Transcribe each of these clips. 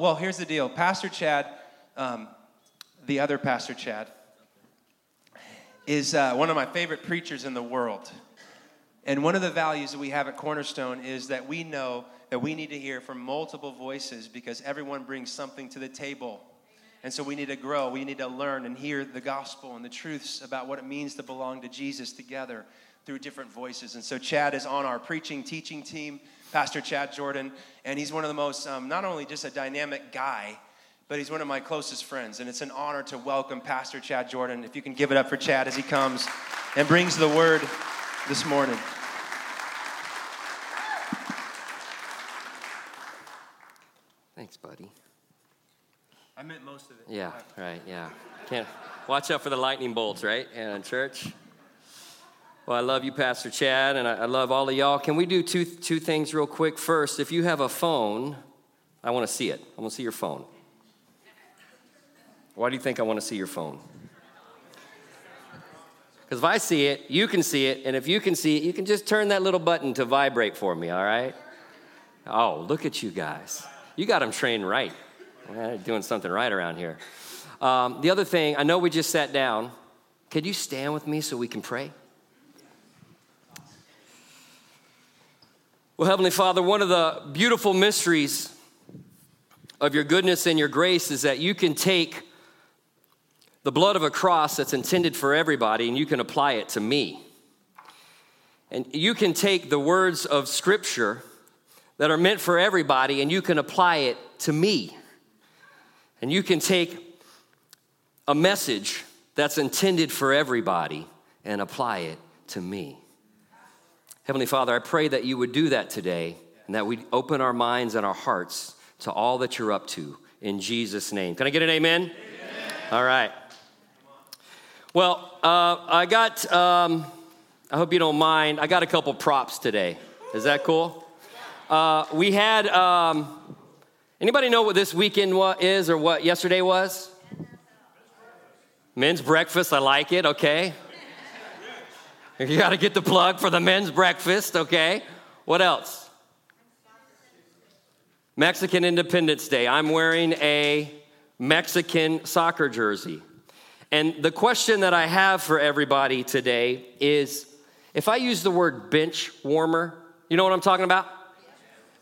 well, here's the deal. Pastor Chad, um, the other Pastor Chad, is uh, one of my favorite preachers in the world. And one of the values that we have at Cornerstone is that we know that we need to hear from multiple voices because everyone brings something to the table. And so we need to grow, we need to learn and hear the gospel and the truths about what it means to belong to Jesus together through different voices. And so Chad is on our preaching, teaching team, Pastor Chad Jordan, and he's one of the most, um, not only just a dynamic guy, but he's one of my closest friends. And it's an honor to welcome Pastor Chad Jordan. If you can give it up for Chad as he comes and brings the word this morning. Thanks, buddy. I meant most of it. Yeah, right, yeah. Can't watch out for the lightning bolts, right? And in church. Well, I love you, Pastor Chad, and I, love all of y'all. Can we do two, two things real quick? First, if you have a phone, I want to see it. I want to see your phone. Why do you think I want to see your phone? Because if I see it, you can see it, and if you can see it, you can just turn that little button to vibrate for me, all right? Oh, look at you guys. You got them trained right. Doing something right around here. Um, the other thing, I know we just sat down. Could you stand with me so we can pray? Well, Heavenly Father, one of the beautiful mysteries of your goodness and your grace is that you can take the blood of a cross that's intended for everybody and you can apply it to me. And you can take the words of Scripture that are meant for everybody and you can apply it to me. And you can take a message that's intended for everybody and apply it to me. Heavenly Father, I pray that you would do that today and that we open our minds and our hearts to all that you're up to in Jesus' name. Can I get an amen? amen. All right. Well, uh, I got, um, I hope you don't mind, I got a couple props today. Is that cool? Uh, we had, um, anybody know what this weekend is or what yesterday was? Men's breakfast, I like it, okay. You got to get the plug for the men's breakfast, okay? What else? Mexican Independence Day. I'm wearing a Mexican soccer jersey. And the question that I have for everybody today is if I use the word bench warmer, you know what I'm talking about?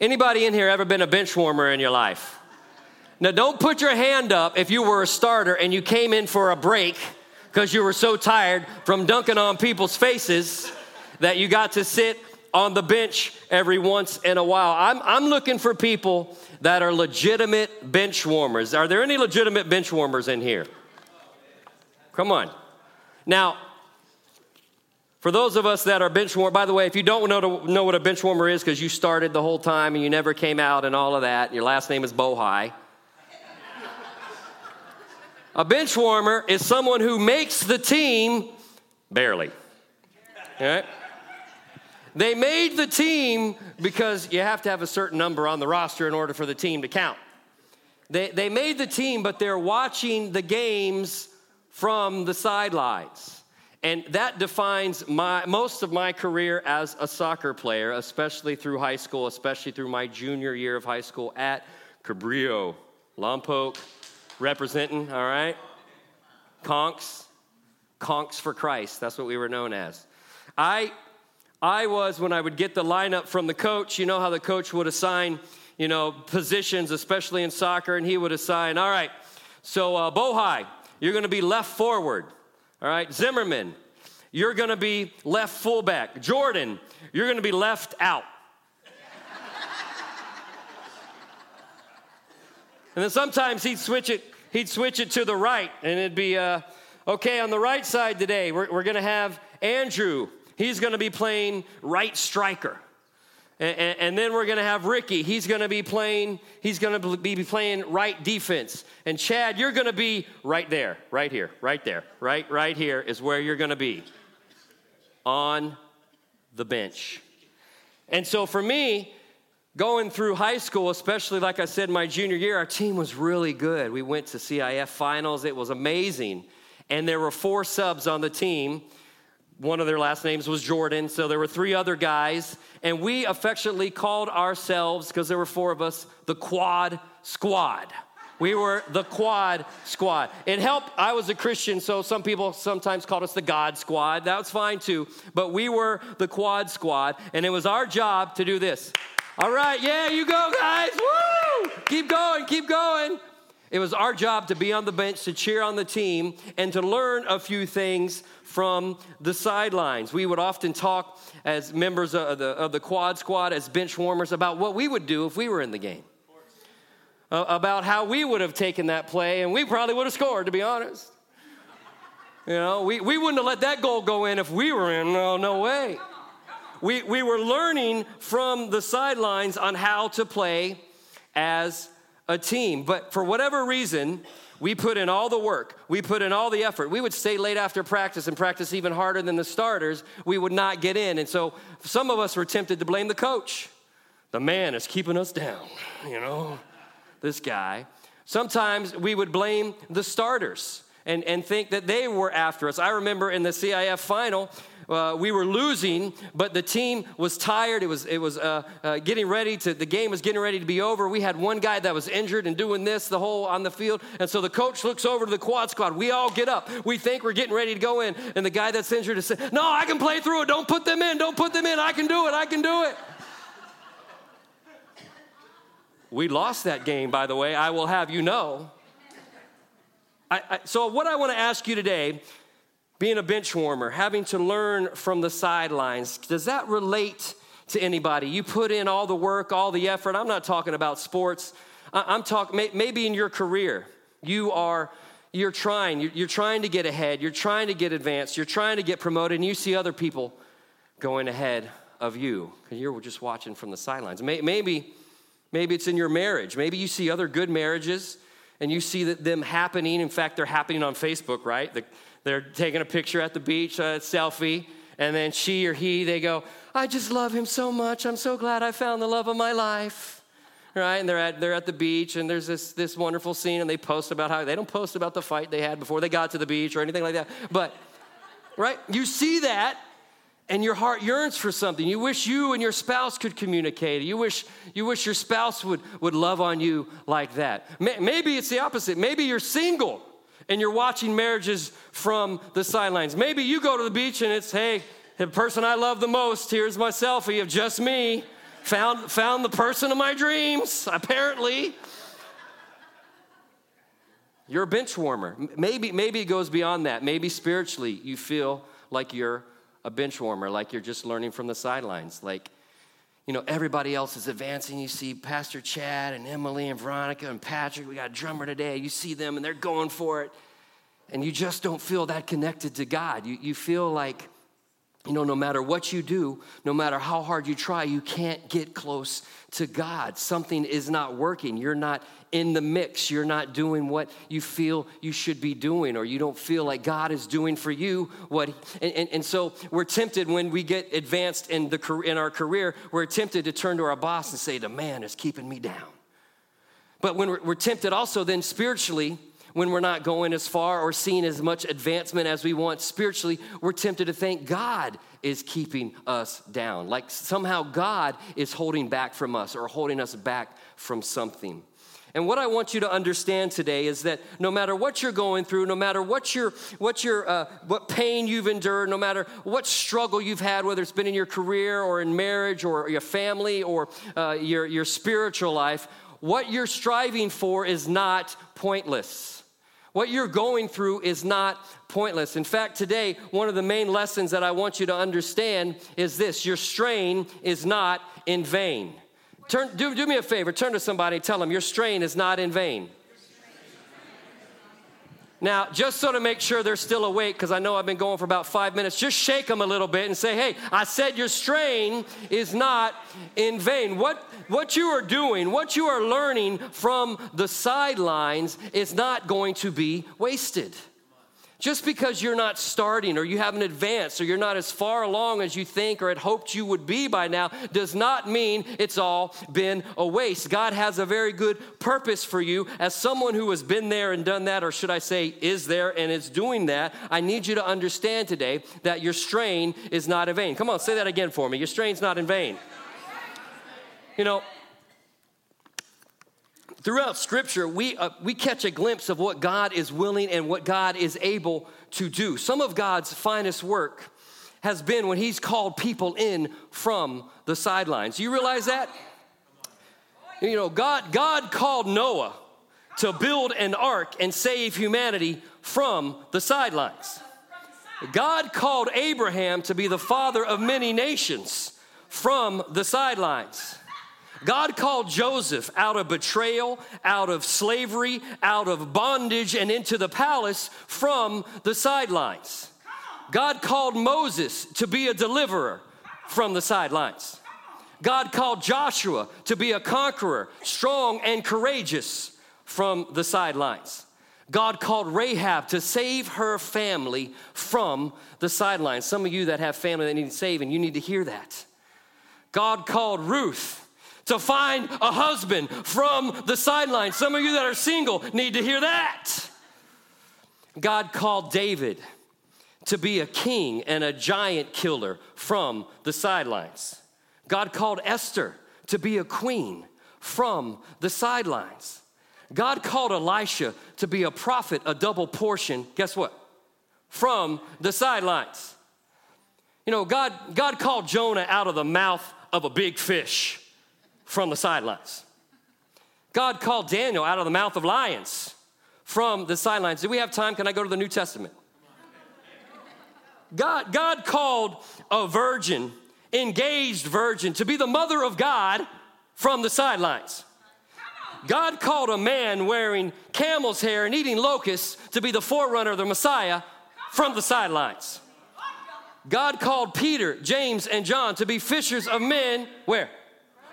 Anybody in here ever been a bench warmer in your life? Now, don't put your hand up if you were a starter and you came in for a break because you were so tired from dunking on people's faces that you got to sit on the bench every once in a while. I'm, I'm looking for people that are legitimate bench warmers. Are there any legitimate bench warmers in here? Come on. Now, for those of us that are bench warmer, by the way, if you don't know, to, know what a bench warmer is because you started the whole time and you never came out and all of that, your last name is Bohai. A bench warmer is someone who makes the team barely. All right? They made the team because you have to have a certain number on the roster in order for the team to count. They, they made the team, but they're watching the games from the sidelines. And that defines my, most of my career as a soccer player, especially through high school, especially through my junior year of high school at Cabrillo, Lompoc, representing, all right? Conks, Conks for Christ. That's what we were known as. I, I was, when I would get the lineup from the coach, you know how the coach would assign, you know, positions, especially in soccer, and he would assign, all right, so uh, Bohai, you're going to be left forward. All right, Zimmerman, you're going to be left fullback. Jordan, you're going to be left out. And then sometimes he'd switch it, he'd switch it to the right, and it'd be, uh, okay, on the right side today, we're, we're gonna have Andrew. He's gonna be playing right striker. And, and, and then we're gonna have Ricky. He's gonna be playing, he's gonna be playing right defense. And Chad, you're gonna be right there, right here, right there, right, right here is where you're gonna be. On the bench. And so for me, Going through high school, especially like I said, my junior year, our team was really good. We went to CIF finals, it was amazing. And there were four subs on the team one of their last names was Jordan, so there were three other guys, and we affectionately called ourselves, because there were four of us, the Quad Squad. We were the quad squad. It helped. I was a Christian, so some people sometimes called us the God squad. That was fine too. But we were the quad squad, and it was our job to do this. All right, yeah, you go, guys. Woo! Keep going, keep going. It was our job to be on the bench, to cheer on the team, and to learn a few things from the sidelines. We would often talk as members of the, of the quad squad, as bench warmers, about what we would do if we were in the game uh, about how we would have taken that play, and we probably would have scored, to be honest. You know, we, we wouldn't have let that goal go in if we were in. No, no way. We, we were learning from the sidelines on how to play as a team. But for whatever reason, we put in all the work. We put in all the effort. We would stay late after practice and practice even harder than the starters. We would not get in. And so some of us were tempted to blame the coach. The man is keeping us down, you know this guy. Sometimes we would blame the starters and, and think that they were after us. I remember in the CIF final, uh, we were losing, but the team was tired. It was, it was uh, uh, getting ready to, the game was getting ready to be over. We had one guy that was injured and doing this the whole on the field. And so the coach looks over to the quad squad. We all get up. We think we're getting ready to go in. And the guy that's injured is saying, No, I can play through it. Don't put them in. Don't put them in. I can do it. I can do it. We lost that game, by the way, I will have you know. I, I, so, what I want to ask you today, being a bench warmer, having to learn from the sidelines, does that relate to anybody? You put in all the work, all the effort. I'm not talking about sports. I, am talking maybe in your career, you are you're trying you're, trying to get ahead you're trying to get advanced you're trying to get promoted and you see other people going ahead of you because you're just watching from the sidelines maybe Maybe it's in your marriage. Maybe you see other good marriages and you see that them happening. In fact, they're happening on Facebook, right? They're taking a picture at the beach, a selfie, and then she or he, they go, I just love him so much. I'm so glad I found the love of my life. Right? And they're at, they're at the beach, and there's this, this wonderful scene, and they post about how they don't post about the fight they had before they got to the beach or anything like that. But, right? You see that, and your heart yearns for something. You wish you and your spouse could communicate. You wish, you wish your spouse would, would love on you like that. Maybe it's the opposite. Maybe you're single and you're watching marriages from the sidelines. Maybe you go to the beach and it's, hey, the person I love the most, here's my selfie of just me. Found, found the person of my dreams, apparently. You're a bench warmer. Maybe, maybe it goes beyond that. Maybe spiritually you feel like you're a bench warmer, like you're just learning from the sidelines. Like, you know, everybody else is advancing. You see Pastor Chad and Emily and Veronica and Patrick. We got a drummer today. You see them and they're going for it. And you just don't feel that connected to God. You, you feel like, you know, no matter what you do, no matter how hard you try, you can't get close to God. Something is not working. You're not in the mix. You're not doing what you feel you should be doing, or you don't feel like God is doing for you what. And, and, and so we're tempted when we get advanced in, the, in our career, we're tempted to turn to our boss and say, The man is keeping me down. But when we're, we're tempted also then spiritually, when we're not going as far or seeing as much advancement as we want spiritually, we're tempted to think God is keeping us down. Like somehow God is holding back from us or holding us back from something. And what I want you to understand today is that no matter what you're going through, no matter what your what your uh, what pain you've endured, no matter what struggle you've had, whether it's been in your career or in marriage or your family or uh, your your spiritual life, what you're striving for is not pointless. What you're going through is not pointless. In fact, today, one of the main lessons that I want you to understand is this your strain is not in vain. Turn, do, do me a favor, turn to somebody tell them your strain is not in vain. Now, just so to make sure they're still awake, because I know I've been going for about five minutes, just shake them a little bit and say, hey, I said your strain is not in vain. What, what you are doing, what you are learning from the sidelines is not going to be wasted. Just because you're not starting or you haven't advanced or you're not as far along as you think or had hoped you would be by now does not mean it's all been a waste. God has a very good purpose for you. As someone who has been there and done that, or should I say, is there and is doing that, I need you to understand today that your strain is not in vain. Come on, say that again for me. Your strain's not in vain. You know, throughout Scripture, we, uh, we catch a glimpse of what God is willing and what God is able to do. Some of God's finest work has been when He's called people in from the sidelines. You realize that? You know, God, God called Noah to build an ark and save humanity from the sidelines. God called Abraham to be the father of many nations from the sidelines. God called Joseph out of betrayal, out of slavery, out of bondage, and into the palace from the sidelines. God called Moses to be a deliverer from the sidelines. God called Joshua to be a conqueror, strong and courageous from the sidelines. God called Rahab to save her family from the sidelines. Some of you that have family that need saving, you need to hear that. God called Ruth to find a husband from the sidelines. Some of you that are single need to hear that. God called David to be a king and a giant killer from the sidelines. God called Esther to be a queen from the sidelines. God called Elisha to be a prophet, a double portion, guess what? From the sidelines. You know, God, God called Jonah out of the mouth of a big fish from the sidelines. God called Daniel out of the mouth of lions from the sidelines. Do we have time? Can I go to the New Testament? God, God called a virgin, engaged virgin, to be the mother of God from the sidelines. God called a man wearing camel's hair and eating locusts to be the forerunner of the Messiah from the sidelines. God called Peter, James, and John to be fishers of men, where?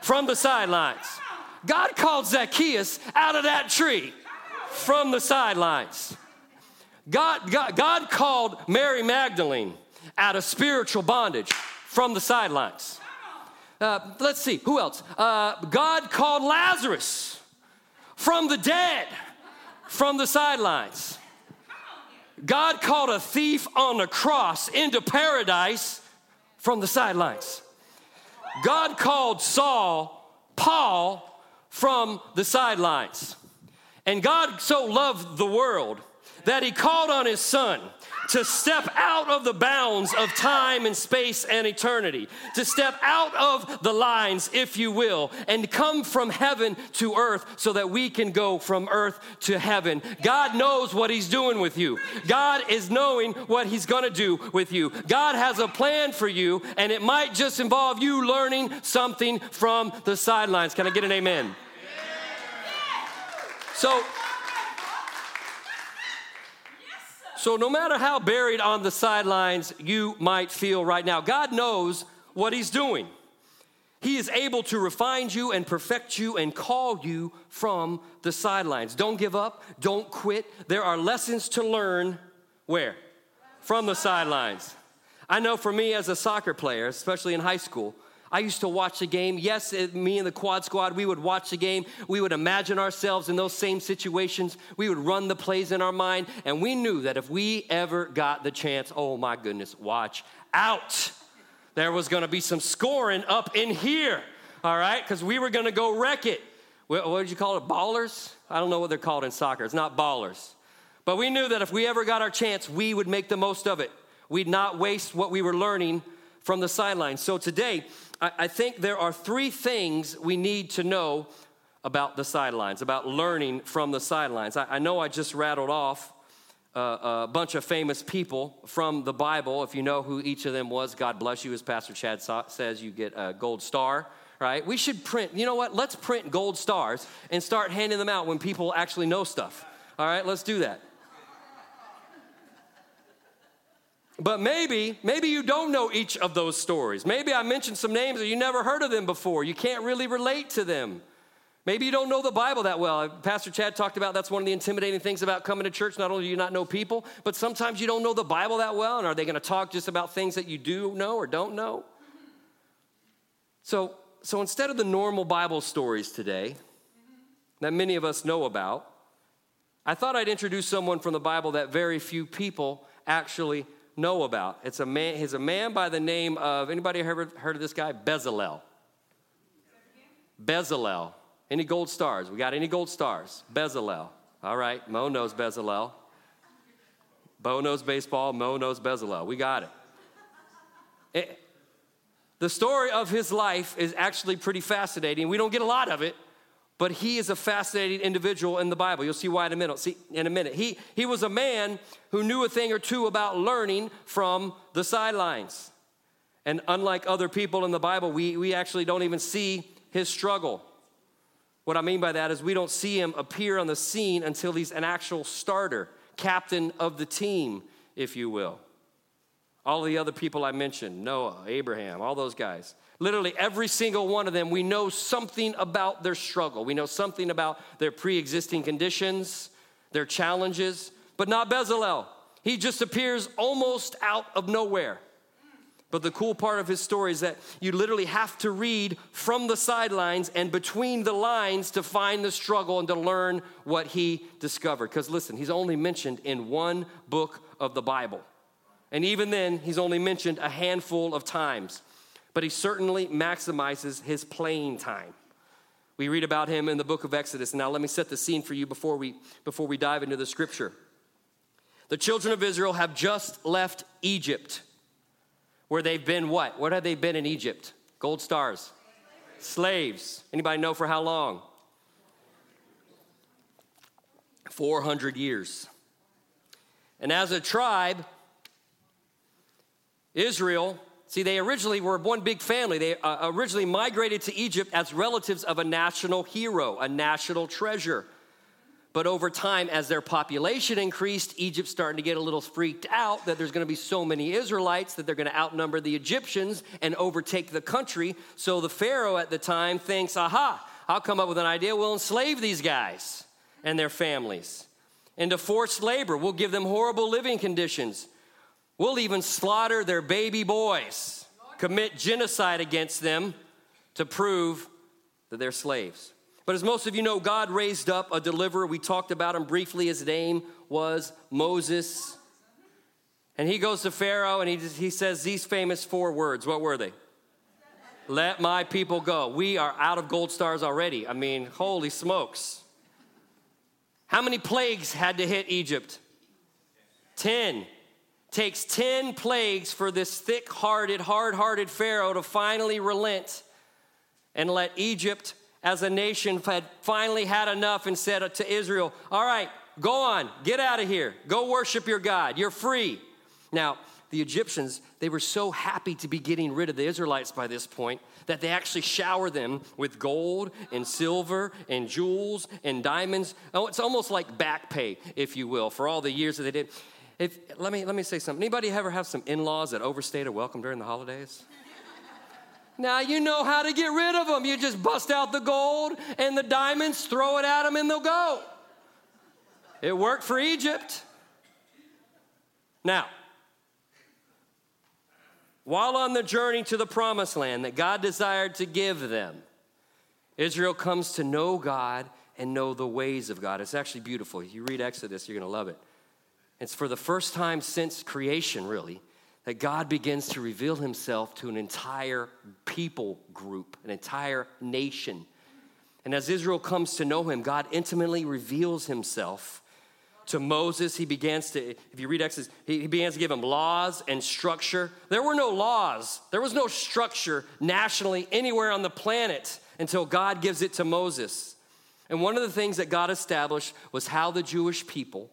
From the sidelines. God called Zacchaeus out of that tree from the sidelines. God, God, God called Mary Magdalene out of spiritual bondage from the sidelines. Uh, let's see, who else? Uh, God called Lazarus from the dead from the sidelines. God called a thief on the cross into paradise from the sidelines. God called Saul Paul from the sidelines. And God so loved the world that he called on his son to step out of the bounds of time and space and eternity, to step out of the lines, if you will, and come from heaven to earth so that we can go from earth to heaven. God knows what He's doing with you. God is knowing what He's gonna do with you. God has a plan for you, and it might just involve you learning something from the sidelines. Can I get an amen? So, So, no matter how buried on the sidelines you might feel right now, God knows what He's doing. He is able to refine you and perfect you and call you from the sidelines. Don't give up, don't quit. There are lessons to learn where? From the sidelines. I know for me as a soccer player, especially in high school, I used to watch the game. Yes, me and the quad squad, we would watch the game. We would imagine ourselves in those same situations. We would run the plays in our mind. And we knew that if we ever got the chance, oh my goodness, watch out. There was going to be some scoring up in here, all right? Because we were going to go wreck it. What, what did you call it? Ballers? I don't know what they're called in soccer. It's not ballers. But we knew that if we ever got our chance, we would make the most of it. We'd not waste what we were learning from the sidelines. So today, I, think there are three things we need to know about the sidelines, about learning from the sidelines. I, I know I just rattled off uh, a bunch of famous people from the Bible. If you know who each of them was, God bless you. As Pastor Chad says, you get a gold star, right? We should print, you know what? Let's print gold stars and start handing them out when people actually know stuff. All right, let's do that. But maybe, maybe you don't know each of those stories. Maybe I mentioned some names that you never heard of them before. You can't really relate to them. Maybe you don't know the Bible that well. Uh, Pastor Chad talked about that's one of the intimidating things about coming to church. Not only do you not know people, but sometimes you don't know the Bible that well. And are they going to talk just about things that you do know or don't know? So, so instead of the normal Bible stories today that many of us know about, I thought I'd introduce someone from the Bible that very few people actually know about. It's a man, he's a man by the name of, anybody ever heard of this guy? Bezalel. Bezalel. Any gold stars? We got any gold stars? Bezalel. All right, Mo knows Bezalel. Bo knows baseball, Mo knows Bezalel. We got it. it. The story of his life is actually pretty fascinating. We don't get a lot of it, but he is a fascinating individual in the Bible. You'll see why in a minute. See in a minute. He he was a man who knew a thing or two about learning from the sidelines. And unlike other people in the Bible, we, we actually don't even see his struggle. What I mean by that is we don't see him appear on the scene until he's an actual starter, captain of the team, if you will. All the other people I mentioned, Noah, Abraham, all those guys. Literally every single one of them, we know something about their struggle. We know something about their pre existing conditions, their challenges, but not Bezalel. He just appears almost out of nowhere. But the cool part of his story is that you literally have to read from the sidelines and between the lines to find the struggle and to learn what he discovered. Because listen, he's only mentioned in one book of the Bible. And even then, he's only mentioned a handful of times. But he certainly maximizes his playing time. We read about him in the book of Exodus. Now, let me set the scene for you before we, before we dive into the scripture. The children of Israel have just left Egypt where they've been what? What have they been in Egypt? Gold stars. Slaves. Anybody know for how long? 400 years. And as a tribe, Israel, see, they originally were one big family. They uh, originally migrated to Egypt as relatives of a national hero, a national treasure. But over time, as their population increased, Egypt's starting to get a little freaked out that there's to be so many Israelites that they're to outnumber the Egyptians and overtake the country. So the Pharaoh at the time thinks, aha, I'll come up with an idea. We'll enslave these guys and their families into forced labor. We'll give them horrible living conditions. We'll even slaughter their baby boys, commit genocide against them to prove that they're slaves. But as most of you know, God raised up a deliverer. We talked about him briefly. His name was Moses. And he goes to Pharaoh and he, he says these famous four words. What were they? Let my people go. We are out of gold stars already. I mean, holy smokes. How many plagues had to hit Egypt? Ten. Takes 10 plagues for this thick hearted, hard hearted Pharaoh to finally relent and let Egypt as a nation had finally had enough and said to Israel, All right, go on, get out of here, go worship your God, you're free. Now, the Egyptians, they were so happy to be getting rid of the Israelites by this point that they actually shower them with gold and silver and jewels and diamonds. Oh, it's almost like back pay, if you will, for all the years that they did. If, let, me, let me say something. Anybody ever have some in laws that overstayed a welcome during the holidays? Now you know how to get rid of them. You just bust out the gold and the diamonds, throw it at them, and they'll go. It worked for Egypt. Now, while on the journey to the promised land that God desired to give them, Israel comes to know God and know the ways of God. It's actually beautiful. If you read Exodus, you're going to love it. It's for the first time since creation, really, that God begins to reveal himself to an entire people group, an entire nation. And as Israel comes to know him, God intimately reveals himself to Moses. He begins to, if you read Exodus, he, begins to give him laws and structure. There were no laws, there was no structure nationally anywhere on the planet until God gives it to Moses. And one of the things that God established was how the Jewish people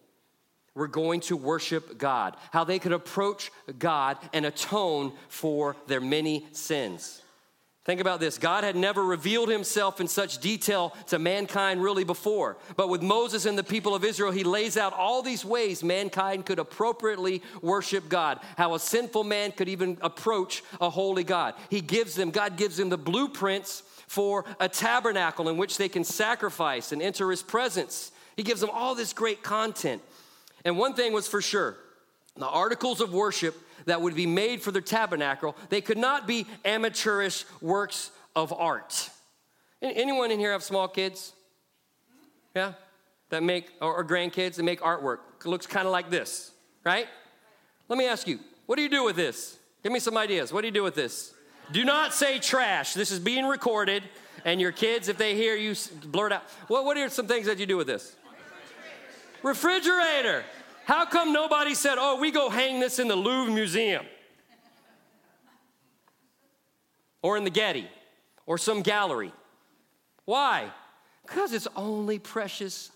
were going to worship God, how they could approach God and atone for their many sins. Think about this God had never revealed himself in such detail to mankind really before. But with Moses and the people of Israel, he lays out all these ways mankind could appropriately worship God, how a sinful man could even approach a holy God. He gives them, God gives them the blueprints for a tabernacle in which they can sacrifice and enter his presence. He gives them all this great content. And one thing was for sure the articles of worship that would be made for the tabernacle, they could not be amateurish works of art. Anyone in here have small kids? Yeah? That make, or, grandkids that make artwork. It looks kind of like this, right? Let me ask you, what do you do with this? Give me some ideas. What do you do with this? Do not say trash. This is being recorded, and your kids, if they hear you, blurt out. What, what are some things that you do with this? Refrigerator. How come nobody said, oh, we go hang this in the Louvre Museum? Or in the Getty? Or some gallery? Why? Because it's only precious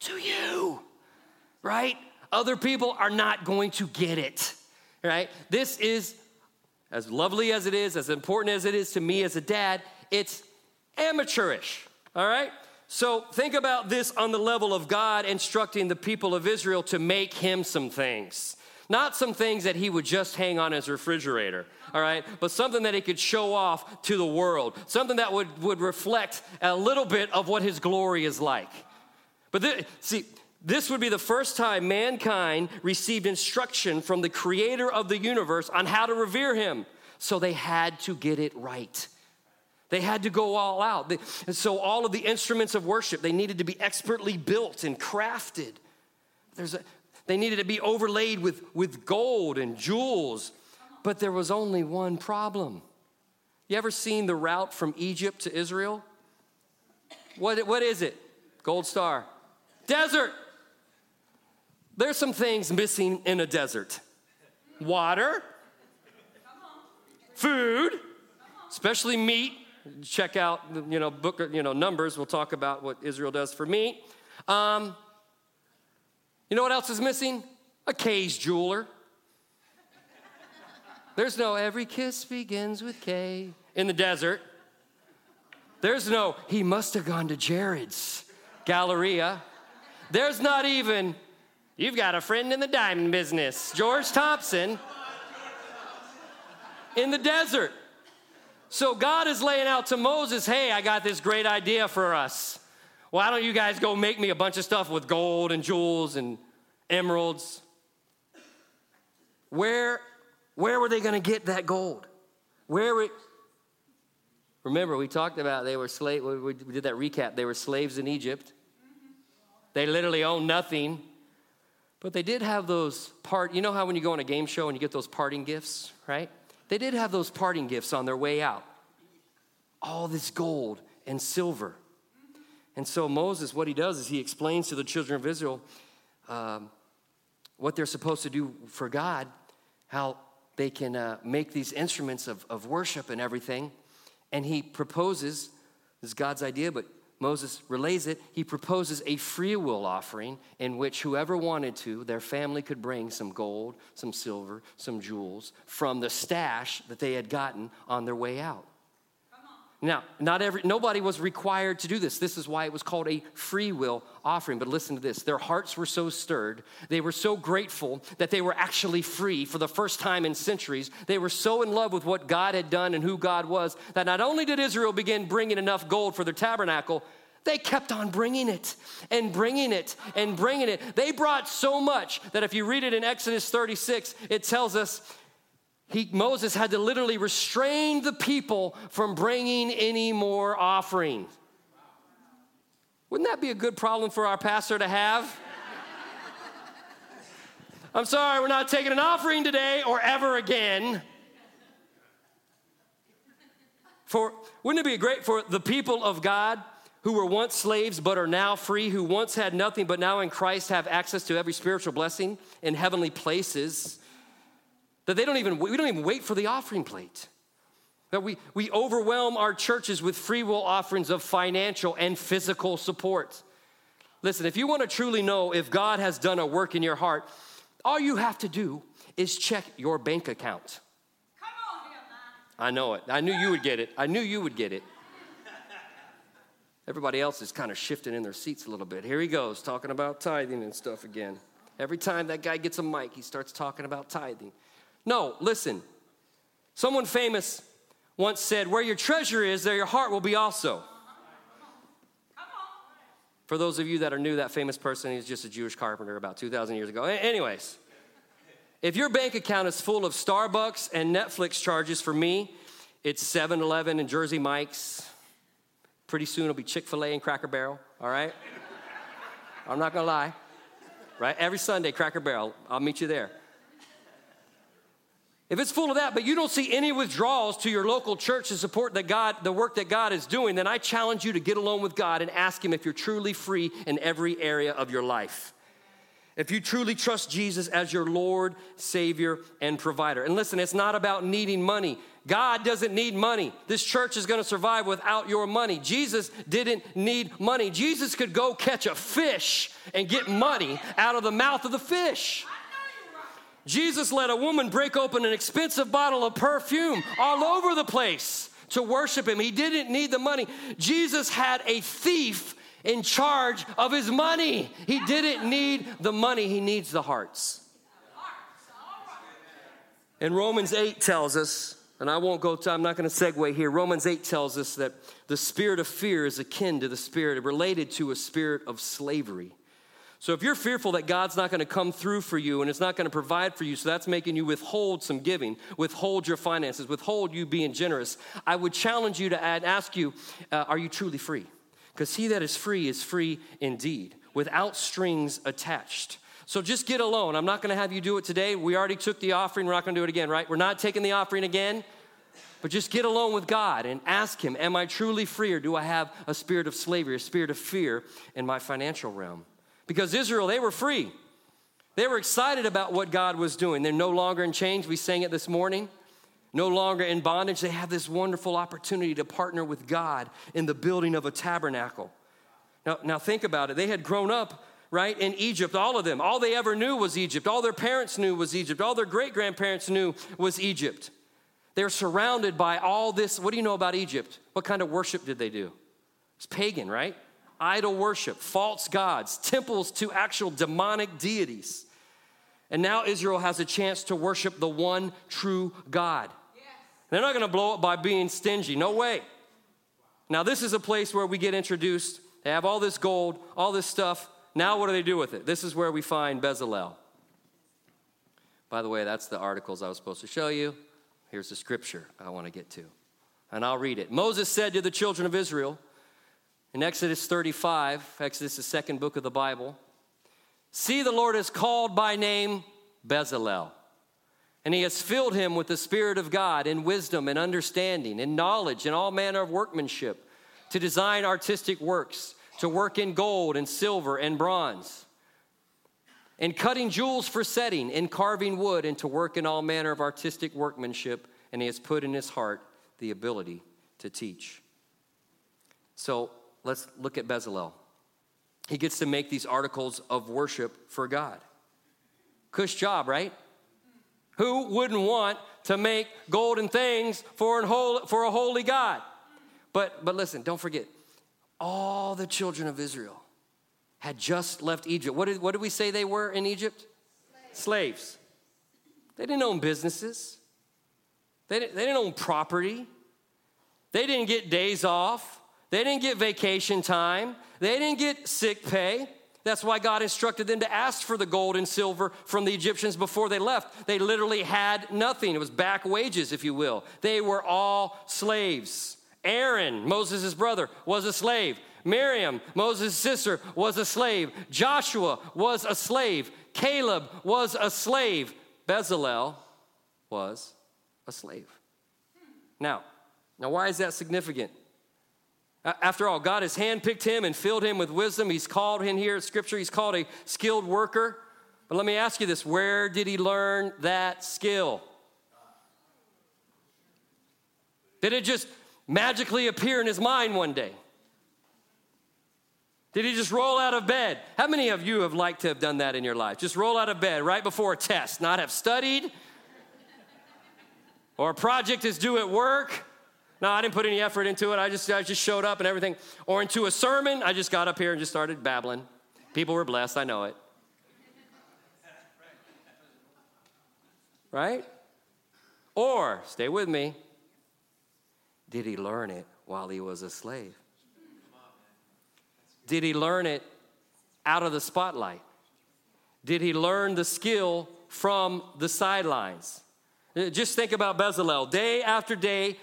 to you, right? Other people are not going to get it, right? This is, as lovely as it is, as important as it is to me as a dad, it's amateurish, all right? So think about this on the level of God instructing the people of Israel to make him some things. Not some things that he would just hang on his refrigerator, all right, but something that he could show off to the world, something that would, would reflect a little bit of what his glory is like. But th- see, this would be the first time mankind received instruction from the creator of the universe on how to revere him. So they had to get it right. They had to go all out. And so all of the instruments of worship, they needed to be expertly built and crafted. There's a, they needed to be overlaid with, with gold and jewels. But there was only one problem. You ever seen the route from Egypt to Israel? What, what is it? Gold star. Desert. There's some things missing in a desert water, food, especially meat, check out, you know, book, you know, Numbers. We'll talk about what Israel does for me. Um, you know what else is missing? A Kay's jeweler. There's no every kiss begins with K in the desert. There's no he must have gone to Jared's Galleria. There's not even you've got a friend in the diamond business, George Thompson in the desert. So God is laying out to Moses, hey, I got this great idea for us. Why don't you guys go make me a bunch of stuff with gold and jewels and emeralds? Where, where were they going to get that gold? Where were, remember, we talked about they were slave. We did that recap. They were slaves in Egypt. They literally owned nothing. But they did have those part, you know how when you go on a game show and you get those parting gifts, right? They did have those parting gifts on their way out. All this gold and silver. And so Moses, what he does is he explains to the children of Israel um, what they're supposed to do for God, how they can uh, make these instruments of, of worship and everything. And he proposes, this is God's idea, but Moses relays it, he proposes a free will offering in which whoever wanted to, their family could bring some gold, some silver, some jewels from the stash that they had gotten on their way out. Now, not every nobody was required to do this. This is why it was called a free will offering. But listen to this. Their hearts were so stirred, they were so grateful that they were actually free for the first time in centuries. They were so in love with what God had done and who God was that not only did Israel begin bringing enough gold for their tabernacle, they kept on bringing it and bringing it and bringing it. They brought so much that if you read it in Exodus 36, it tells us he, Moses had to literally restrain the people from bringing any more offerings. Wouldn't that be a good problem for our pastor to have? I'm sorry, we're not taking an offering today or ever again. For wouldn't it be great for the people of God who were once slaves but are now free, who once had nothing but now in Christ have access to every spiritual blessing in heavenly places? That they don't even, we don't even wait for the offering plate. That we, we overwhelm our churches with free will offerings of financial and physical support. Listen, if you want to truly know if God has done a work in your heart, all you have to do is check your bank account. Come on, I know it. I knew you would get it. I knew you would get it. Everybody else is kind of shifting in their seats a little bit. Here he goes, talking about tithing and stuff again. Every time that guy gets a mic, he starts talking about tithing. No, listen. Someone famous once said, Where your treasure is, there your heart will be also. For those of you that are new, that famous person, is just a Jewish carpenter about 2,000 years ago. Anyways, if your bank account is full of Starbucks and Netflix charges for me, it's 7 Eleven and Jersey Mike's. Pretty soon it'll be Chick fil A and Cracker Barrel, all right? I'm not gonna lie, right? Every Sunday, Cracker Barrel, I'll meet you there. If it's full of that, but you don't see any withdrawals to your local church to support the God, the work that God is doing, then I challenge you to get alone with God and ask Him if you're truly free in every area of your life. If you truly trust Jesus as your Lord, Savior, and provider. And listen, it's not about needing money. God doesn't need money. This church is going to survive without your money. Jesus didn't need money. Jesus could go catch a fish and get money out of the mouth of the fish. Jesus let a woman break open an expensive bottle of perfume all over the place to worship him. He didn't need the money. Jesus had a thief in charge of his money. He didn't need the money, he needs the hearts. And Romans 8 tells us, and I won't go to, I'm not going to segue here. Romans 8 tells us that the spirit of fear is akin to the spirit, related to a spirit of slavery. So if you're fearful that God's not going to come through for you and it's not going to provide for you, so that's making you withhold some giving, withhold your finances, withhold you being generous, I would challenge you to add, ask you, uh, are you truly free? Because he that is free is free indeed, without strings attached. So just get alone. I'm not going to have you do it today. We already took the offering. We're not going to do it again, right? We're not taking the offering again. But just get alone with God and ask Him, Am I truly free or do I have a spirit of slavery, a spirit of fear in my financial realm? Because Israel, they were free. They were excited about what God was doing. They're no longer in chains. We sang it this morning. No longer in bondage. They have this wonderful opportunity to partner with God in the building of a tabernacle. Now, now think about it. They had grown up, right, in Egypt, all of them. All they ever knew was Egypt. All their parents knew was Egypt. All their great grandparents knew was Egypt. They're surrounded by all this. What do you know about Egypt? What kind of worship did they do? It's pagan, right? Idol worship, false gods, temples to actual demonic deities. And now Israel has a chance to worship the one true God. Yes. They're not going to blow it by being stingy. No way. Now, this is a place where we get introduced. They have all this gold, all this stuff. Now, what do they do with it? This is where we find Bezalel. By the way, that's the articles I was supposed to show you. Here's the scripture I want to get to. And I'll read it. Moses said to the children of Israel, in Exodus 35, Exodus, the second book of the Bible, see the Lord has called by name Bezalel. And he has filled him with the Spirit of God in wisdom and understanding and knowledge and all manner of workmanship to design artistic works, to work in gold and silver and bronze, in cutting jewels for setting, in carving wood, and to work in all manner of artistic workmanship. And he has put in his heart the ability to teach. So let's look at Bezalel. He gets to make these articles of worship for God. Cush job, right? Who wouldn't want to make golden things for, an holy, for a holy God? But, but listen, don't forget, all the children of Israel had just left Egypt. What did, what did we say they were in Egypt? Slaves. Slaves. They didn't own businesses, they didn't, they didn't own property, they didn't get days off. They didn't get vacation time. They didn't get sick pay. That's why God instructed them to ask for the gold and silver from the Egyptians before they left. They literally had nothing. It was back wages, if you will. They were all slaves. Aaron, Moses' brother, was a slave. Miriam, Moses' sister, was a slave. Joshua was a slave. Caleb was a slave. Bezalel was a slave. Now, now why is that significant? After all, God has handpicked him and filled him with wisdom. He's called him here Scripture, he's called a skilled worker. But let me ask you this where did he learn that skill? Did it just magically appear in his mind one day? Did he just roll out of bed? How many of you have liked to have done that in your life? Just roll out of bed right before a test, not have studied, or a project is due at work, no, I didn't put any effort into it. I just, I just showed up and everything. Or into a sermon, I just got up here and just started babbling. People were blessed, I know it. Right? Or, stay with me, Did he learn it while he was a slave? Did he learn it out of the spotlight? Did he learn the skill from the sidelines? Just think about Bezalel. Day after day,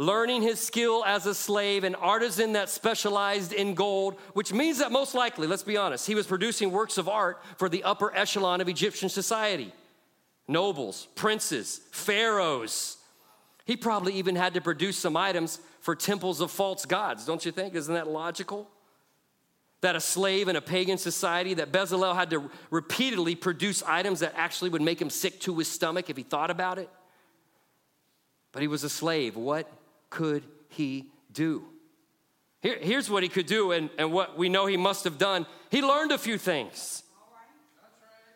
learning his skill as a slave, an artisan that specialized in gold, which means that most likely, let's be honest, he was producing works of art for the upper echelon of Egyptian society nobles, princes, pharaohs. He probably even had to produce some items for temples of false gods, don't you think? Isn't that logical? That a slave in a pagan society, that Bezalel had to repeatedly produce items that actually would make him sick to his stomach if he thought about it. But he was a slave. What could he do? Here, here's what he could do, and, and what we know he must have done. He learned a few things.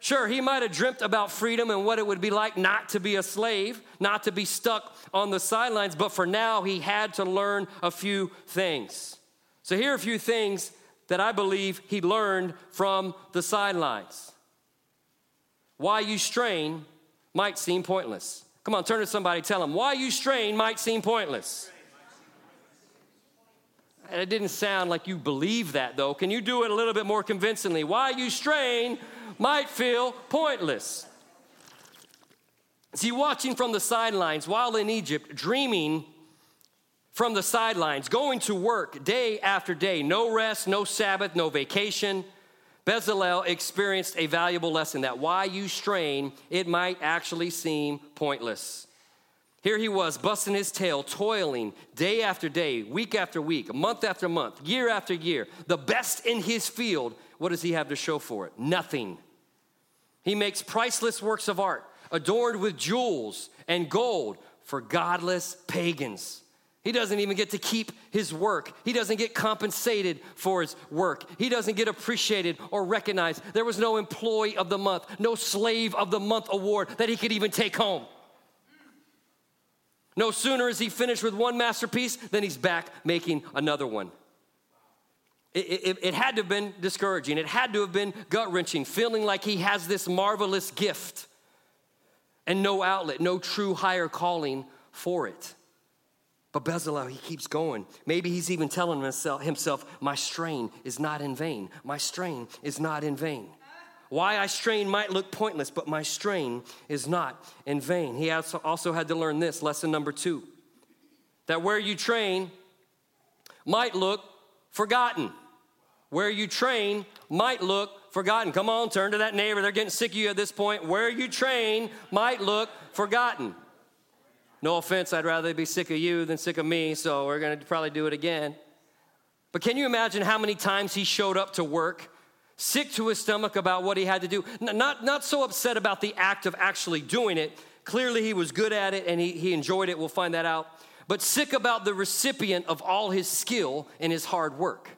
Sure, he might have dreamt about freedom and what it would be like not to be a slave, not to be stuck on the sidelines, but for now, he had to learn a few things. So, here are a few things that I believe he learned from the sidelines. Why you strain might seem pointless. Come on, turn to somebody, tell them, why you strain might seem pointless. And it didn't sound like you believe that, though. Can you do it a little bit more convincingly? Why you strain might feel pointless. See, watching from the sidelines while in Egypt, dreaming from the sidelines, going to work day after day, no rest, no Sabbath, no vacation. Bezalel experienced a valuable lesson that why you strain, it might actually seem pointless. Here he was, busting his tail, toiling day after day, week after week, month after month, year after year, the best in his field. What does he have to show for it? Nothing. He makes priceless works of art, adorned with jewels and gold for godless pagans. He doesn't even get to keep his work. He doesn't get compensated for his work. He doesn't get appreciated or recognized. There was no employee of the month, no slave of the month award that he could even take home. No sooner is he finished with one masterpiece than he's back making another one. It, it, it, had to have been discouraging. It had to have been gut wrenching, feeling like he has this marvelous gift and no outlet, no true higher calling for it. But Bezalel, he keeps going. Maybe he's even telling himself, My strain is not in vain. My strain is not in vain. Why I strain might look pointless, but my strain is not in vain. He also had to learn this lesson number two that where you train might look forgotten. Where you train might look forgotten. Come on, turn to that neighbor. They're getting sick of you at this point. Where you train might look forgotten. No offense, I'd rather be sick of you than sick of me, so we're gonna probably do it again. But can you imagine how many times he showed up to work sick to his stomach about what he had to do. Not, not so upset about the act of actually doing it. Clearly, he was good at it and he, he enjoyed it. We'll find that out. But sick about the recipient of all his skill and his hard work.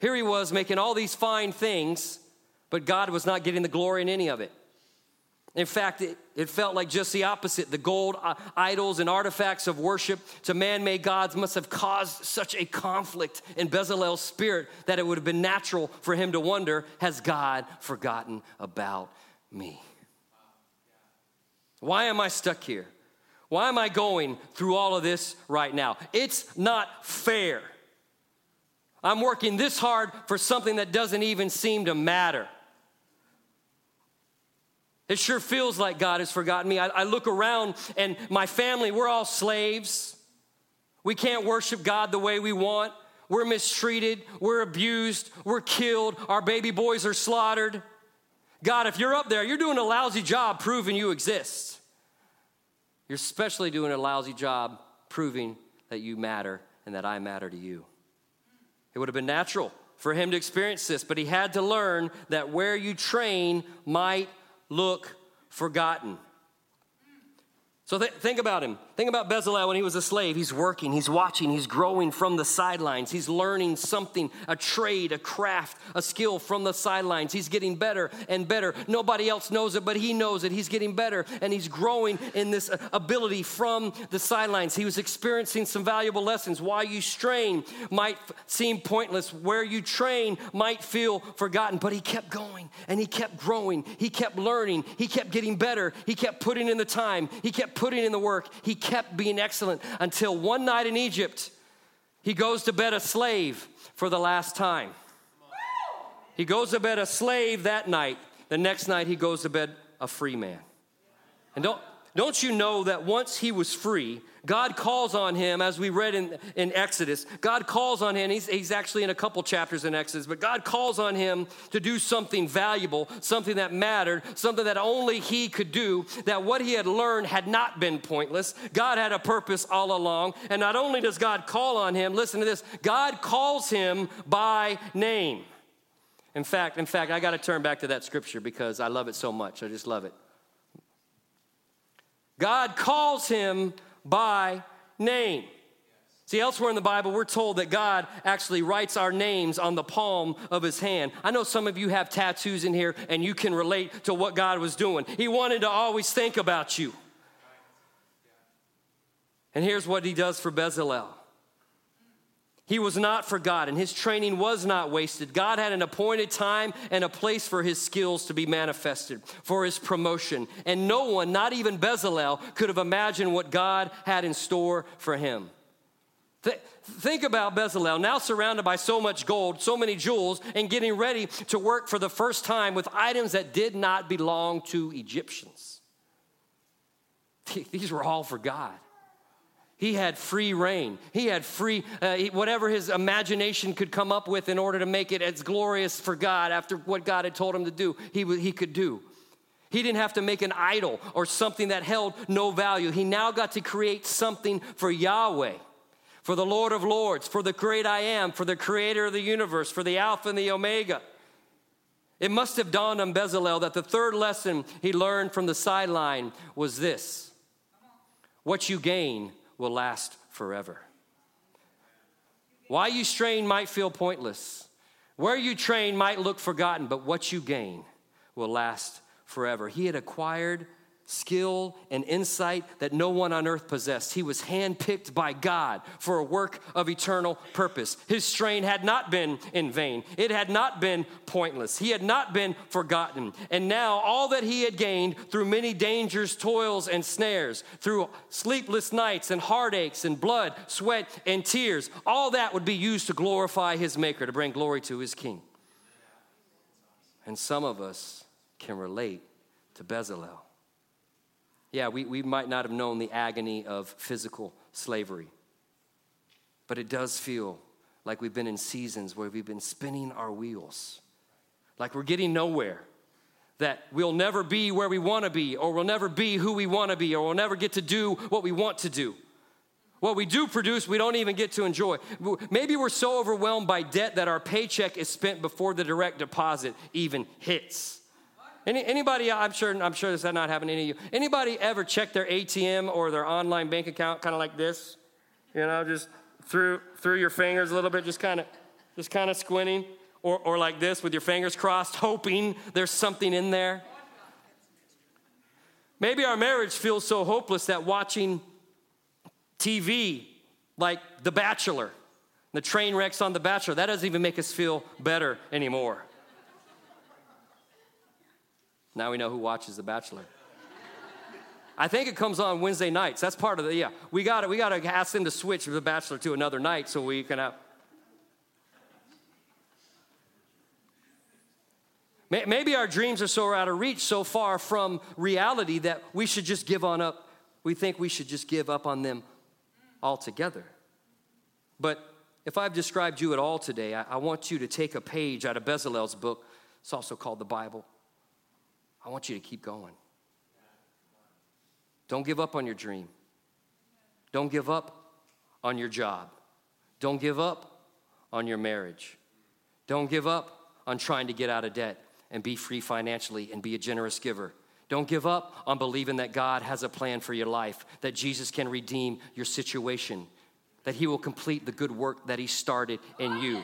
Here he was making all these fine things, but God was not getting the glory in any of it. In fact, it, it felt like just the opposite. The gold uh, idols and artifacts of worship to man made gods must have caused such a conflict in Bezalel's spirit that it would have been natural for him to wonder Has God forgotten about me? Why am I stuck here? Why am I going through all of this right now? It's not fair. I'm working this hard for something that doesn't even seem to matter. It sure feels like God has forgotten me. I, I, look around and my family, we're all slaves. We can't worship God the way we want. We're mistreated. We're abused. We're killed. Our baby boys are slaughtered. God, if you're up there, you're doing a lousy job proving you exist. You're especially doing a lousy job proving that you matter and that I matter to you. It would have been natural for him to experience this, but he had to learn that where you train might look forgotten. So th- think about him. Think about Bezalel when he was a slave. He's working, he's watching, he's growing from the sidelines. He's learning something, a trade, a craft, a skill from the sidelines. He's getting better and better. Nobody else knows it, but he knows it. He's getting better and he's growing in this uh, ability from the sidelines. He was experiencing some valuable lessons. Why you strain might seem pointless, where you train might feel forgotten, but he kept going and he kept growing. He kept learning. He kept getting better. He kept putting in the time. He kept putting in the work, he kept being excellent until one night in Egypt, he goes to bed a slave for the last time. He goes to bed a slave that night. The next night, he goes to bed a free man. And don't, don't you know that once he was free, God calls on him, as we read in, in Exodus, God calls on him, he's, he's actually in a couple chapters in Exodus, but God calls on him to do something valuable, something that mattered, something that only he could do, that what he had learned had not been pointless. God had a purpose all along. And not only does God call on him, listen to this, God calls him by name. In fact, in fact, I got to turn back to that scripture because I love it so much. I just love it. God calls him by name. See, elsewhere in the Bible, we're told that God actually writes our names on the palm of his hand. I know some of you have tattoos in here and you can relate to what God was doing. He wanted to always think about you. And here's what he does for Bezalel he was not forgotten. And his training was not wasted. God had an appointed time and a place for his skills to be manifested, for his promotion. And no one, not even Bezalel, could have imagined what God had in store for him. Th- think about Bezalel, now surrounded by so much gold, so many jewels, and getting ready to work for the first time with items that did not belong to Egyptians. These were all for God. He had free reign. He had free, uh, whatever his imagination could come up with in order to make it as glorious for God after what God had told him to do, he, he could do. He didn't have to make an idol or something that held no value. He now got to create something for Yahweh, for the Lord of Lords, for the great I am, for the creator of the universe, for the Alpha and the Omega. It must have dawned on Bezalel that the third lesson he learned from the sideline was this what you gain will last forever. Why you strain might feel pointless. Where you train might look forgotten, but what you gain will last forever. He had acquired skill, and insight that no one on earth possessed. He was handpicked by God for a work of eternal purpose. His strain had not been in vain, it had not been pointless. He had not been forgotten. And now, all that he had gained through many dangers, toils, and snares, through sleepless nights and heartaches and blood, sweat, and tears, all that would be used to glorify his Maker, to bring glory to his King. And some of us can relate to Bezalel. Yeah, we, we might not have known the agony of physical slavery, but it does feel like we've been in seasons where we've been spinning our wheels, like we're getting nowhere, that we'll never be where we want to be, or we'll never be who we want to be, or we'll never get to do what we want to do. What we do produce, we don't even get to enjoy. Maybe we're so overwhelmed by debt that our paycheck is spent before the direct deposit even hits. Any, anybody, I'm sure, I'm sure this has not happened to any of you. Anybody ever check their ATM or their online bank account kind of like this? You know, just through through your fingers a little bit, just kind of just kind of squinting, or, or like this with your fingers crossed, hoping there's something in there. Maybe our marriage feels so hopeless that watching TV like The Bachelor, the train wrecks on The Bachelor, that doesn't even make us feel better anymore. Now we know who watches The Bachelor. I think it comes on Wednesday nights. That's part of the yeah. We got to we got to ask them to switch The Bachelor to another night so we can have. Maybe our dreams are so out of reach, so far from reality that we should just give on up. We think we should just give up on them altogether. But if I've described you at all today, I, I want you to take a page out of Bezalel's book. It's also called the Bible. I want you to keep going. Don't give up on your dream. Don't give up on your job. Don't give up on your marriage. Don't give up on trying to get out of debt and be free financially and be a generous giver. Don't give up on believing that God has a plan for your life, that Jesus can redeem your situation, that He will complete the good work that He started in you.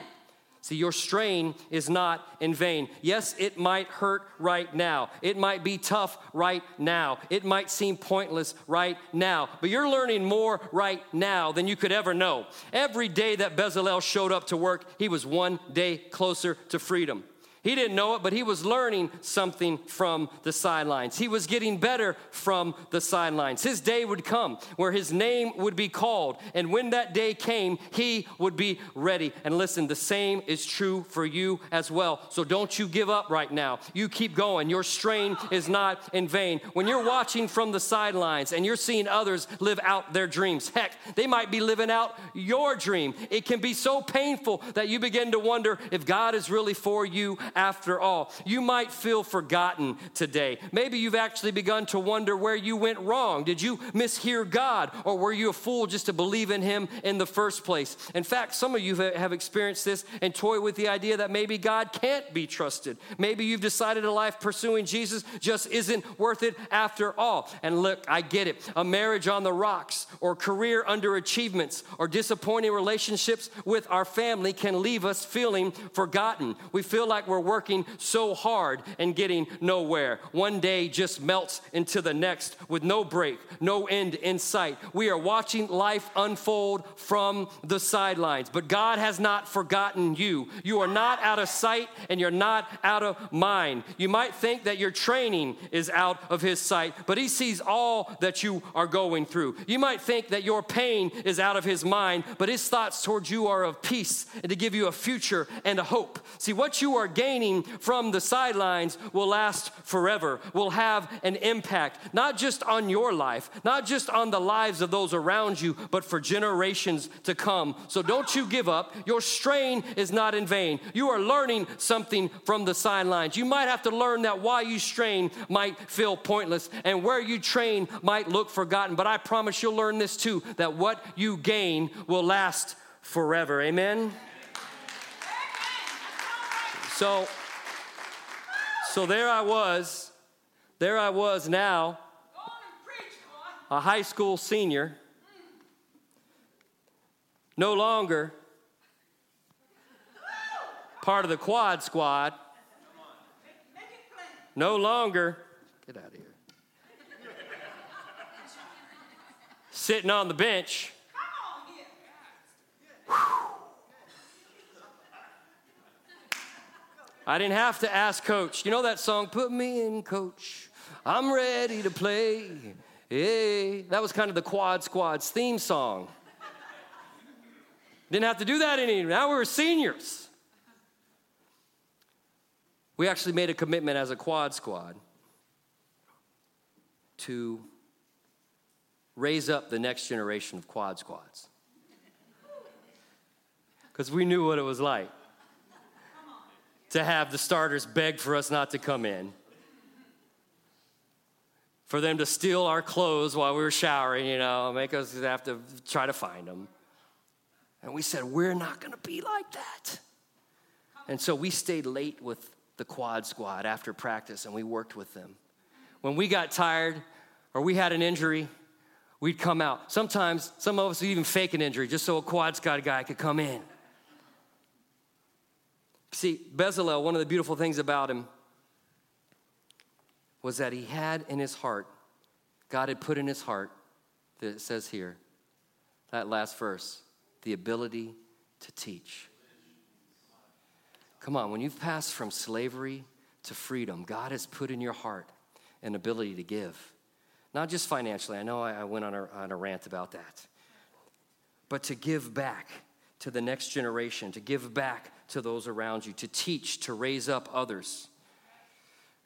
See, your strain is not in vain. Yes, it might hurt right now. It might be tough right now. It might seem pointless right now. But you're learning more right now than you could ever know. Every day that Bezalel showed up to work, he was one day closer to freedom. He didn't know it, but he was learning something from the sidelines. He was getting better from the sidelines. His day would come where his name would be called. And when that day came, he would be ready. And listen, the same is true for you as well. So don't you give up right now. You keep going. Your strain is not in vain. When you're watching from the sidelines and you're seeing others live out their dreams, heck, they might be living out your dream. It can be so painful that you begin to wonder if God is really for you after all. You might feel forgotten today. Maybe you've actually begun to wonder where you went wrong. Did you mishear God, or were you a fool just to believe in Him in the first place? In fact, some of you have experienced this and toy with the idea that maybe God can't be trusted. Maybe you've decided a life pursuing Jesus just isn't worth it after all. And look, I get it. A marriage on the rocks, or career underachievements, or disappointing relationships with our family can leave us feeling forgotten. We feel like we're working so hard and getting nowhere. One day just melts into the next with no break, no end in sight. We are watching life unfold from the sidelines, but God has not forgotten you. You are not out of sight and you're not out of mind. You might think that your training is out of His sight, but He sees all that you are going through. You might think that your pain is out of His mind, but His thoughts towards you are of peace and to give you a future and a hope. See, what you are gaining from the sidelines will last forever, will have an impact, not just on your life, not just on the lives of those around you, but for generations to come. So don't you give up. Your strain is not in vain. You are learning something from the sidelines. You might have to learn that why you strain might feel pointless and where you train might look forgotten. But I promise you'll learn this too that what you gain will last forever. Amen? So, so there I was. There I was now, a high school senior, no longer part of the quad squad, no longer, get out of here, sitting on the bench. I didn't have to ask coach. You know that song, Put Me in, coach. I'm ready to play. Hey, that was kind of the Quad Squad's theme song. Didn't have to do that anymore. Now we are seniors. We actually made a commitment as a Quad Squad to raise up the next generation of Quad Squads. Because we knew what it was like to have the starters beg for us not to come in, for them to steal our clothes while we were showering, you know, make us have to try to find them. And we said, We're not gonna be like that. And so we stayed late with the quad squad after practice and we worked with them. When we got tired or we had an injury, we'd come out. Sometimes some of us would even fake an injury just so a quad squad guy could come in. See, Bezalel, one of the beautiful things about him was that he had in his heart, God had put in his heart, that it says here, that last verse, the ability to teach. Come on, when you've passed from slavery to freedom, God has put in your heart an ability to give. Not just financially, I know I went on a, on a rant about that, but to give back to the next generation, to give back to those around you, to teach, to raise up others.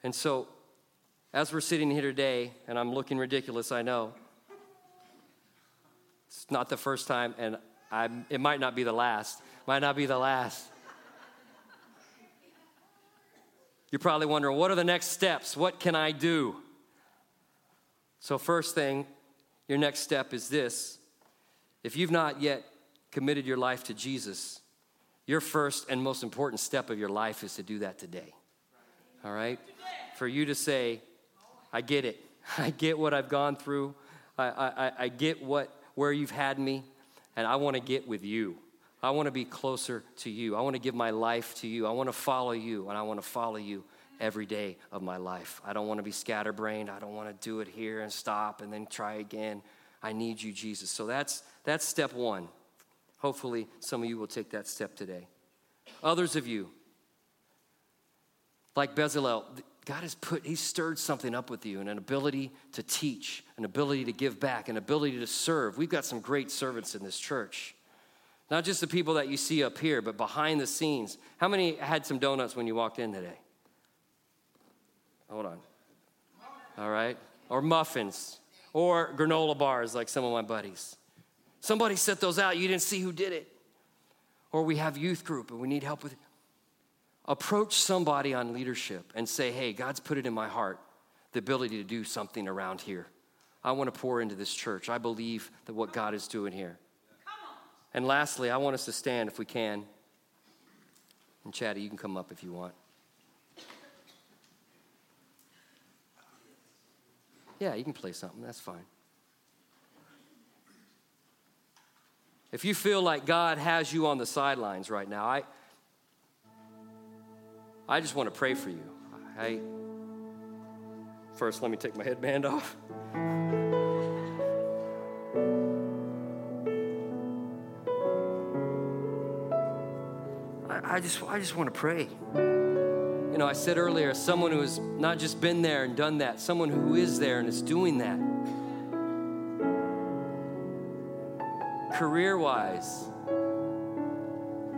And so, as we're sitting here today, and I'm looking ridiculous, I know. It's not the first time, and I, it might not be the last. Might not be the last. You're probably wondering, what are the next steps? What can I do? So, first thing, your next step is this. If you've not yet committed your life to Jesus, your first and most important step of your life is to do that today. All right? For you to say, I get it. I get what I've gone through. I, I, I get what, where you've had me, and I want to get with you. I want to be closer to you. I want to give my life to you. I want to follow you, and I want to follow you every day of my life. I don't want to be scatterbrained. I don't want to do it here and stop and then try again. I need you, Jesus. So that's that's step 1. Hopefully, some of you will take that step today. Others of you, like Bezalel, God has put, He's stirred something up with you and an ability to teach, an ability to give back, an ability to serve. We've got some great servants in this church. Not just the people that you see up here, but behind the scenes. How many had some donuts when you walked in today? Hold on. All right. Or muffins, or granola bars, like some of my buddies. Somebody set those out, you didn't see who did it. Or we have youth group and we need help with it. Approach somebody on leadership and say, hey, God's put it in my heart the ability to do something around here. I want to pour into this church. I believe that what God is doing here. And lastly, I want us to stand if we can. And Chatty, you can come up if you want. Yeah, you can play something. That's fine. If you feel like God has you on the sidelines right now, I, I just want to pray for you. I, first, let me take my headband off. I, I just, I just want to pray. You know, I said earlier, someone who has not just been there and done that, someone who is there and is doing that. Career wise,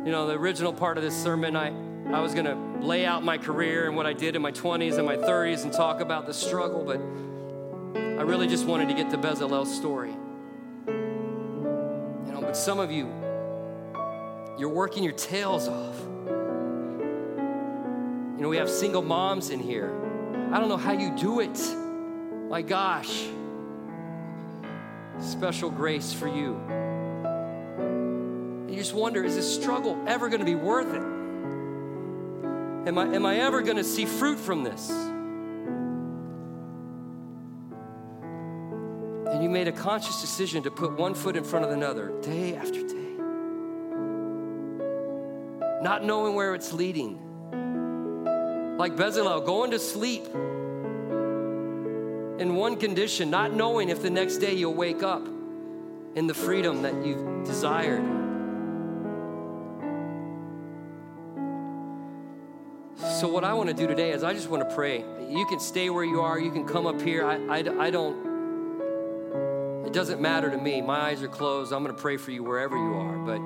you know, the original part of this sermon, I, I was going to lay out my career and what I did in my 20s and my 30s and talk about the struggle, but I really just wanted to get to Bezalel's story. You know, but some of you, you're working your tails off. You know, we have single moms in here. I don't know how you do it. My gosh. Special grace for you. You just wonder is this struggle ever going to be worth it? Am I, am I ever going to see fruit from this? And you made a conscious decision to put one foot in front of another day after day, not knowing where it's leading like Bezalel, going to sleep in one condition, not knowing if the next day you'll wake up in the freedom that you've desired. So, what I want to do today is I just want to pray. You can stay where you are, you can come up here. I, I, I don't, it doesn't matter to me. My eyes are closed. I'm going to pray for you wherever you are. But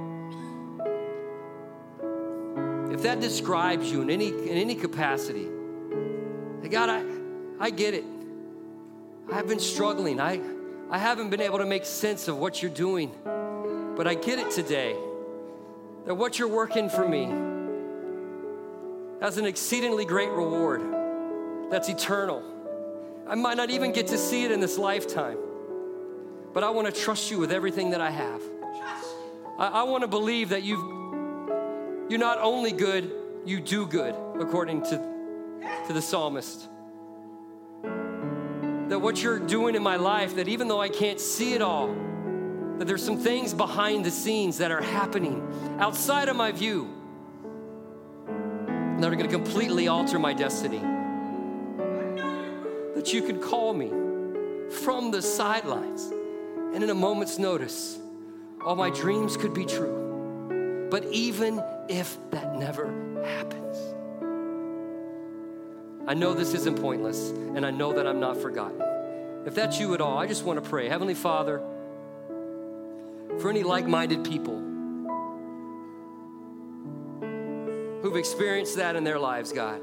if that describes you in any, in any capacity, God, I, I get it. I've been struggling. I, I haven't been able to make sense of what you're doing, but I get it today that what you're working for me has an exceedingly great reward that's eternal. I might not even get to see it in this lifetime, but I want to trust you with everything that I have. I, I want to believe that you've you're not only good, you do good, according to, to the psalmist. That what you're doing in my life, that even though I can't see it all, that there's some things behind the scenes that are happening outside of my view that are going to completely alter my destiny. That you could call me from the sidelines, and in a moment's notice, all my dreams could be true. But even if that never happens. I know this isn't pointless, and I know that I'm not forgotten. If that's you at all, I just want to pray. Heavenly Father, for any like minded people who've experienced that in their lives, God,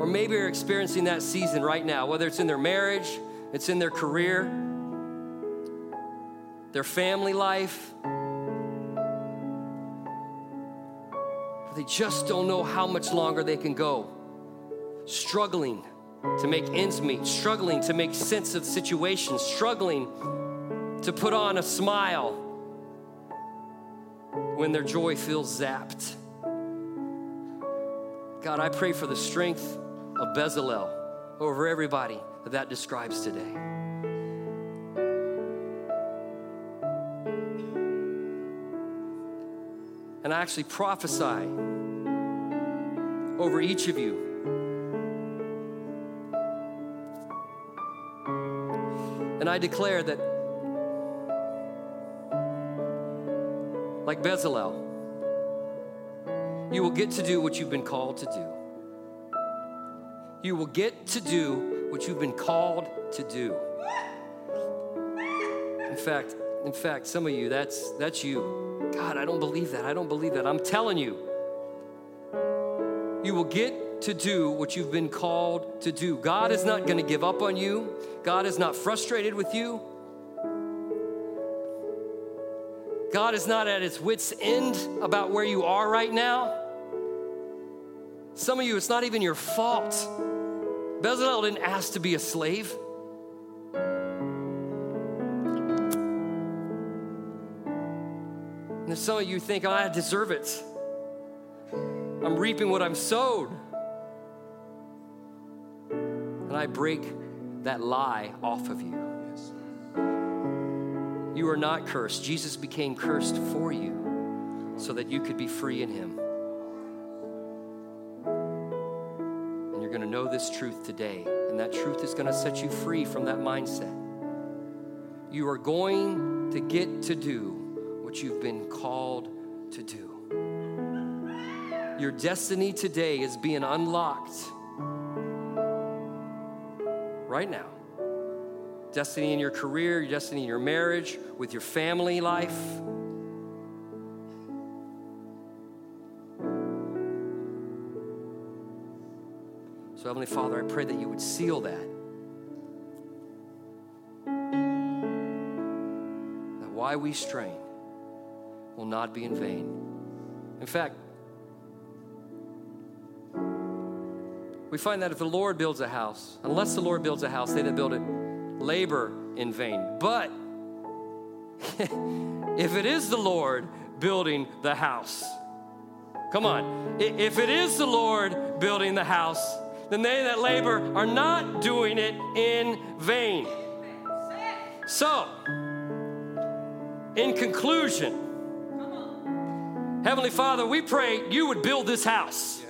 or maybe are experiencing that season right now, whether it's in their marriage, it's in their career, their family life, They just don't know how much longer they can go. Struggling to make ends meet, struggling to make sense of situations, struggling to put on a smile when their joy feels zapped. God, I pray for the strength of Bezalel over everybody that that describes today. And I actually prophesy over each of you. And I declare that, like Bezalel, you will get to do what you've been called to do. you will get to do what you've been called to do. In fact, in fact, some of you, that's that's you. God, I don't believe that. I don't believe that. I'm telling you. You will get to do what you've been called to do. God is not going to give up on you. God is not frustrated with you. God is not at its wits' end about where you are right now. Some of you, it's not even your fault. Bezalel didn't ask to be a slave. And some of you think, oh, I deserve it. I'm reaping what I've sowed. And I break that lie off of you. You are not cursed. Jesus became cursed for you so that you could be free in Him. Going to know this truth today, and that truth is going to set you free from that mindset. You are going to get to do what you've been called to do. Your destiny today is being unlocked right now. Destiny in your career, your destiny in your marriage, with your family life. Heavenly Father, I pray that you would seal that. That why we strain will not be in vain. In fact, we find that if the Lord builds a house, unless the Lord builds a house, they that build it labor in vain. But if it is the Lord building the house, come on, if it is the Lord building the house, then they that labor are not doing it in vain. So, in conclusion, Heavenly Father, we pray you would build this house.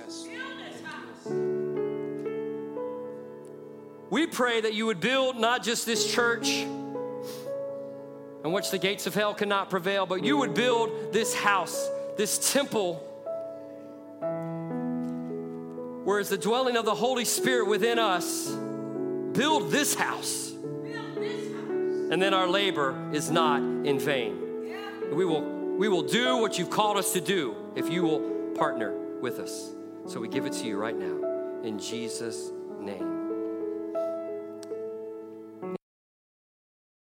We pray that you would build not just this church in which the gates of hell cannot prevail, but you would build this house, this temple, where is the dwelling of the Holy Spirit within us. Build this house. And then our labor is not in vain. We will, we will do what you've called us to do if you will partner with us. So we give it to you right now in Jesus' name.